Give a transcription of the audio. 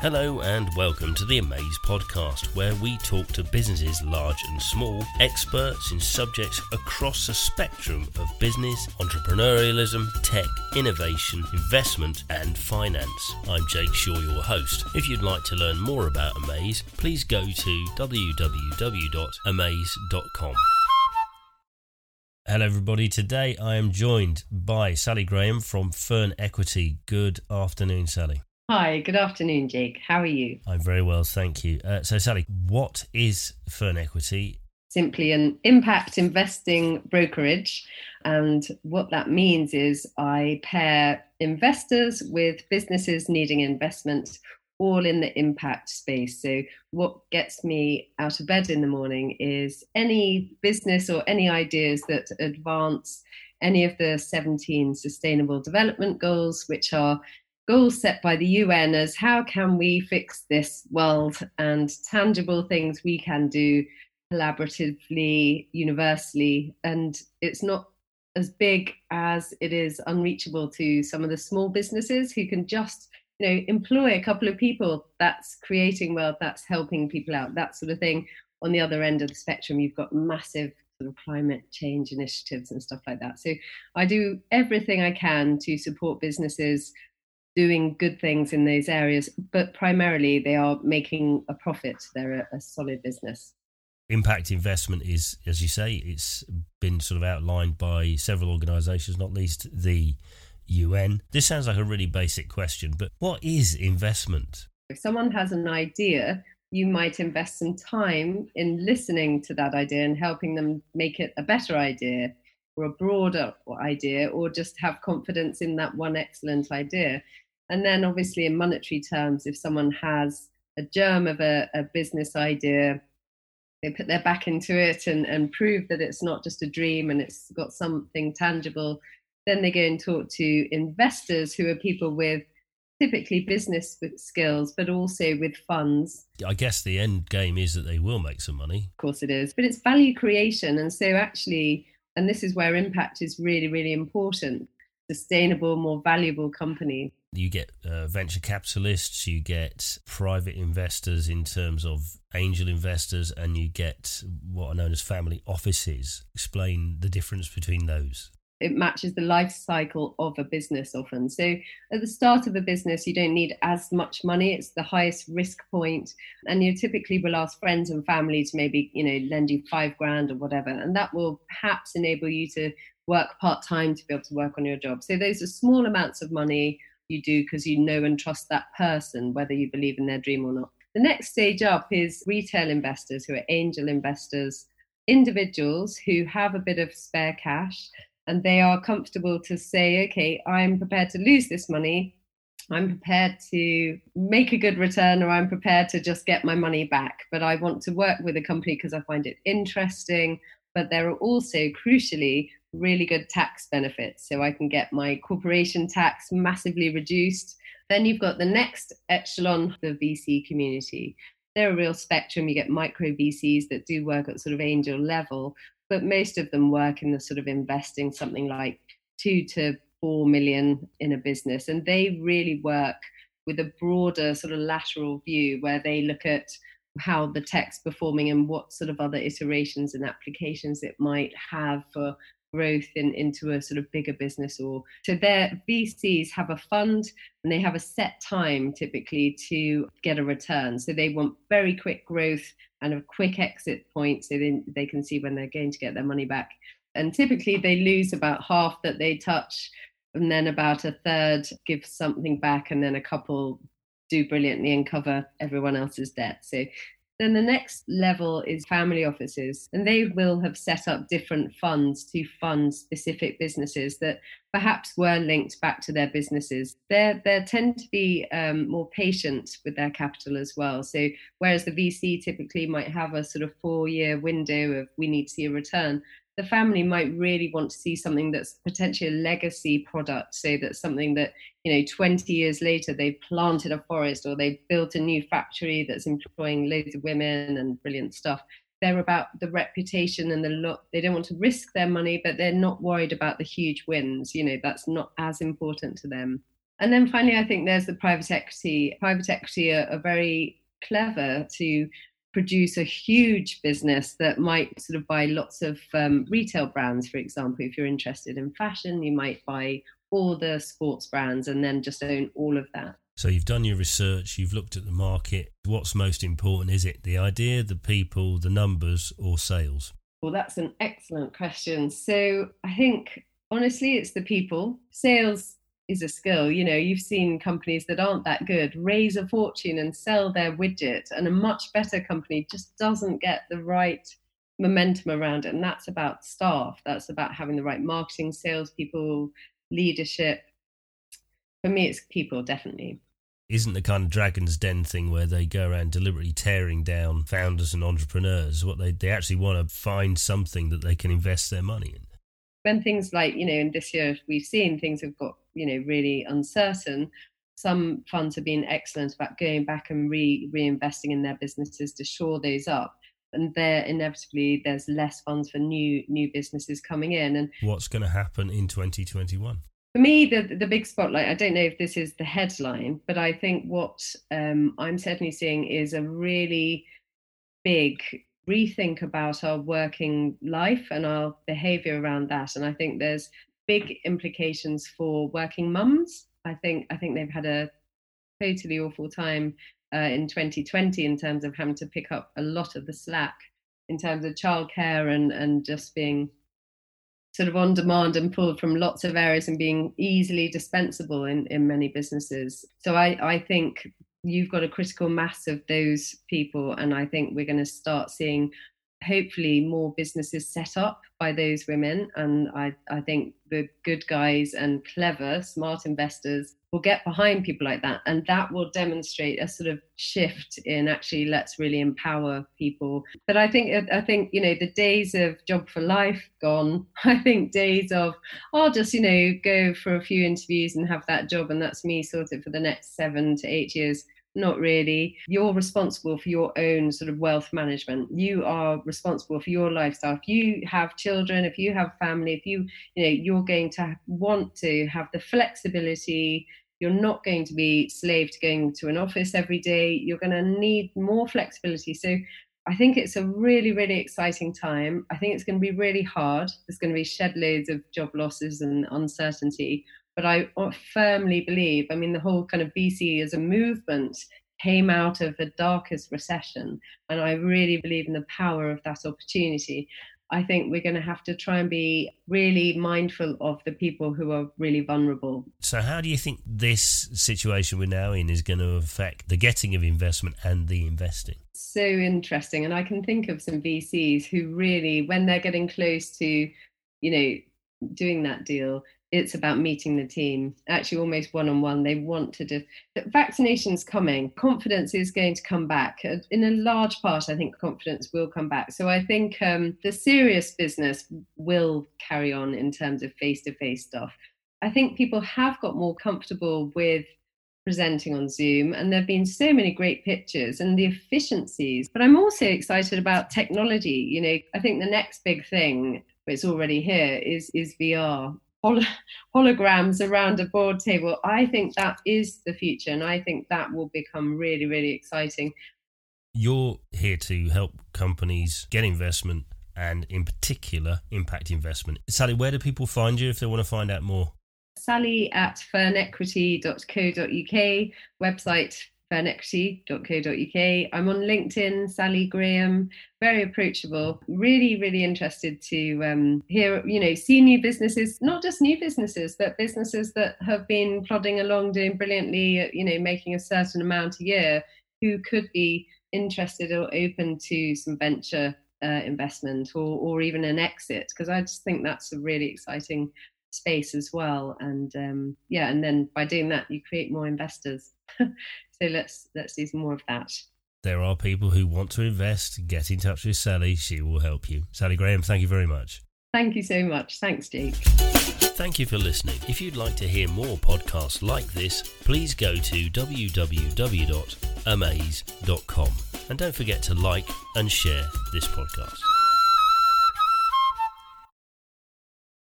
Hello and welcome to the Amaiz podcast, where we talk to businesses large and small, experts in subjects across the spectrum of business, entrepreneurialism, tech, innovation, investment, and finance. I'm Jake Shaw, your host. If you'd like to learn more about Amaiz, please go to www.amaiz.com. Hello, everybody. Today I am joined by Sally Graham from Fern Equity. Good afternoon, Sally. Hi, good afternoon, Jake. How are you? I'm very well, thank you. Uh, so, Sally, what is Fern Equity? Simply an impact investing brokerage. And what that means is I pair investors with businesses needing investment, all in the impact space. So, what gets me out of bed in the morning is any business or any ideas that advance any of the 17 sustainable development goals, which are goals set by the UN as how can we fix this world and tangible things we can do collaboratively, universally. And it's not as big as it is unreachable to some of the small businesses who can just you know employ a couple of people that's creating wealth that's helping people out that sort of thing on the other end of the spectrum you've got massive sort of climate change initiatives and stuff like that so i do everything i can to support businesses doing good things in those areas, but primarily they are making a profit. They're a, a solid business. Impact investment is, as you say, it's been sort of outlined by several organisations, not least the UN. This sounds like a really basic question, but what is investment? If someone has an idea, you might invest some time in listening to that idea and helping them make it a better idea or a broader idea, or just have confidence in that one excellent idea. And then, obviously, in monetary terms, if someone has a germ of a, a business idea, they put their back into it and, and prove that it's not just a dream and it's got something tangible. Then they go and talk to investors who are people with typically business skills, but also with funds. I guess the end game is that they will make some money. Of course, it is. But it's value creation. And so, actually, and this is where impact is really, really important sustainable, more valuable company. You get uh, venture capitalists, you get private investors in terms of angel investors, and you get what are known as family offices. Explain the difference between those it matches the life cycle of a business often. So at the start of a business, you don't need as much money. It's the highest risk point, and you typically will ask friends and family to maybe you know lend you five grand or whatever, and that will perhaps enable you to work part time to be able to work on your job. So those are small amounts of money you do because you know and trust that person, whether you believe in their dream or not. The next stage up is retail investors who are angel investors, individuals who have a bit of spare cash and they are comfortable to say, okay, I'm prepared to lose this money. I'm prepared to make a good return or I'm prepared to just get my money back. But I want to work with a company because I find it interesting. But there are also, crucially, really good tax benefits. So I can get my corporation tax massively reduced. Then you've got the next echelon, the VC community. They're a real spectrum. You get micro VCs that do work at sort of angel level, but most of them work in the sort of investing something like two to four million in a business. And they really work with a broader sort of lateral view where they look at how the tech's performing and what sort of other iterations and applications it might have for growth in, into a sort of bigger business or so their VCs have a fund and they have a set time typically to get a return. So they want very quick growth and a quick exit point so then they can see when they're going to get their money back. And typically they lose about half that they touch and then about a third give something back and then a couple do brilliantly and cover everyone else's debt. So then the next level is family offices, and they will have set up different funds to fund specific businesses that perhaps were linked back to their businesses. They they tend to be um, more patient with their capital as well. So whereas the VC typically might have a sort of four year window of we need to see a return, the family might really want to see something that's potentially a legacy product. So that's something that you know 20 years later they've planted a forest or they've built a new factory that's employing loads of women and brilliant stuff. They're about the reputation and the look they don't want to risk their money but they're not worried about the huge wins. You know that's not as important to them. And then finally, I think there's the private equity. Private equity are, are very clever to produce a huge business that might sort of buy lots of um, retail brands, for example. If you're interested in fashion, you might buy all the sports brands and then just own all of that. So you've done your research, you've looked at the market. What's most important? Is it the idea, the people, the numbers, or sales? Well, that's an excellent question. So I think honestly, it's the people. Sales is a skill. You know, you've seen companies that aren't that good raise a fortune and sell their widget, and a much better company just doesn't get the right momentum around it. And that's about staff, that's about having the right marketing, salespeople, leadership. For me, it's people, definitely. Isn't the kind of Dragon's Den thing where they go around deliberately tearing down founders and entrepreneurs? What they, they actually want to find something that they can invest their money in when things like you know in this year we've seen things have got you know really uncertain some funds have been excellent about going back and re reinvesting in their businesses to shore those up and there inevitably there's less funds for new new businesses coming in and what's going to happen in 2021 for me the the big spotlight i don't know if this is the headline but i think what um, i'm certainly seeing is a really big rethink about our working life and our behavior around that. And I think there's big implications for working mums. I think I think they've had a totally awful time uh, in 2020 in terms of having to pick up a lot of the slack in terms of childcare and and just being sort of on demand and pulled from lots of areas and being easily dispensable in, in many businesses. So I, I think you've got a critical mass of those people, and I think we're going to start seeing hopefully more businesses set up by those women. And I, I think the good guys and clever, smart investors will get behind people like that. And that will demonstrate a sort of shift in actually let's really empower people. But I think, I think, you know, the days of job for life gone. I think days of, I'll just, you know, go for a few interviews and have that job. And that's me sorted for the next seven to eight years not really. You're responsible for your own sort of wealth management. You are responsible for your lifestyle. If you have children, if you have family, if you, you know, you're going to want to have the flexibility. You're not going to be slave going to an office every day. You're going to need more flexibility. So I think it's a really, really exciting time. I think it's going to be really hard. There's going to be shed loads of job losses and uncertainty. But I firmly believe, I mean, the whole kind of VC as a movement came out of the darkest recession. And I really believe in the power of that opportunity. I think we're going to have to try and be really mindful of the people who are really vulnerable. So, how do you think this situation we're now in is going to affect the getting of investment and the investing? So interesting. And I can think of some VCs who really, when they're getting close to, you know, doing that deal, it's about meeting the team actually almost one on one they want to do vaccinations coming. Confidence is going to come back. Uh, in a large part i think confidence will come back. So i think um, the serious business will carry on in terms of face to face stuff. I think people have got more comfortable with presenting on zoom and there have been so many great pictures and the efficiencies. But i'm also excited about technology. You know i think the next big thing it's already here is is vr hol- holograms around a board table. I think that is the future, and I think that will become really, really exciting. You're here to help companies get investment and, in particular, impact investment. Sally, where do people find you if they want to find out more? Sally at fernequity.co.uk, website fernequity.co.uk. I'm on LinkedIn, Sally Graham, very approachable. Really, really interested to um, hear, you know, see new businesses, not just new businesses, but businesses that have been plodding along, doing brilliantly, you know, making a certain amount a year, who could be interested or open to some venture uh, investment or, or even an exit, because I just think that's a really exciting space as well. And um, yeah, and then by doing that, you create more investors. So let's let's do some more of that. There are people who want to invest. Get in touch with Sally. She will help you. Sally Graham, thank you very much. Thank you so much. Thanks, Jake. Thank you for listening. If you'd like to hear more podcasts like this, please go to www.amaiz.com. And don't forget to like and share this podcast.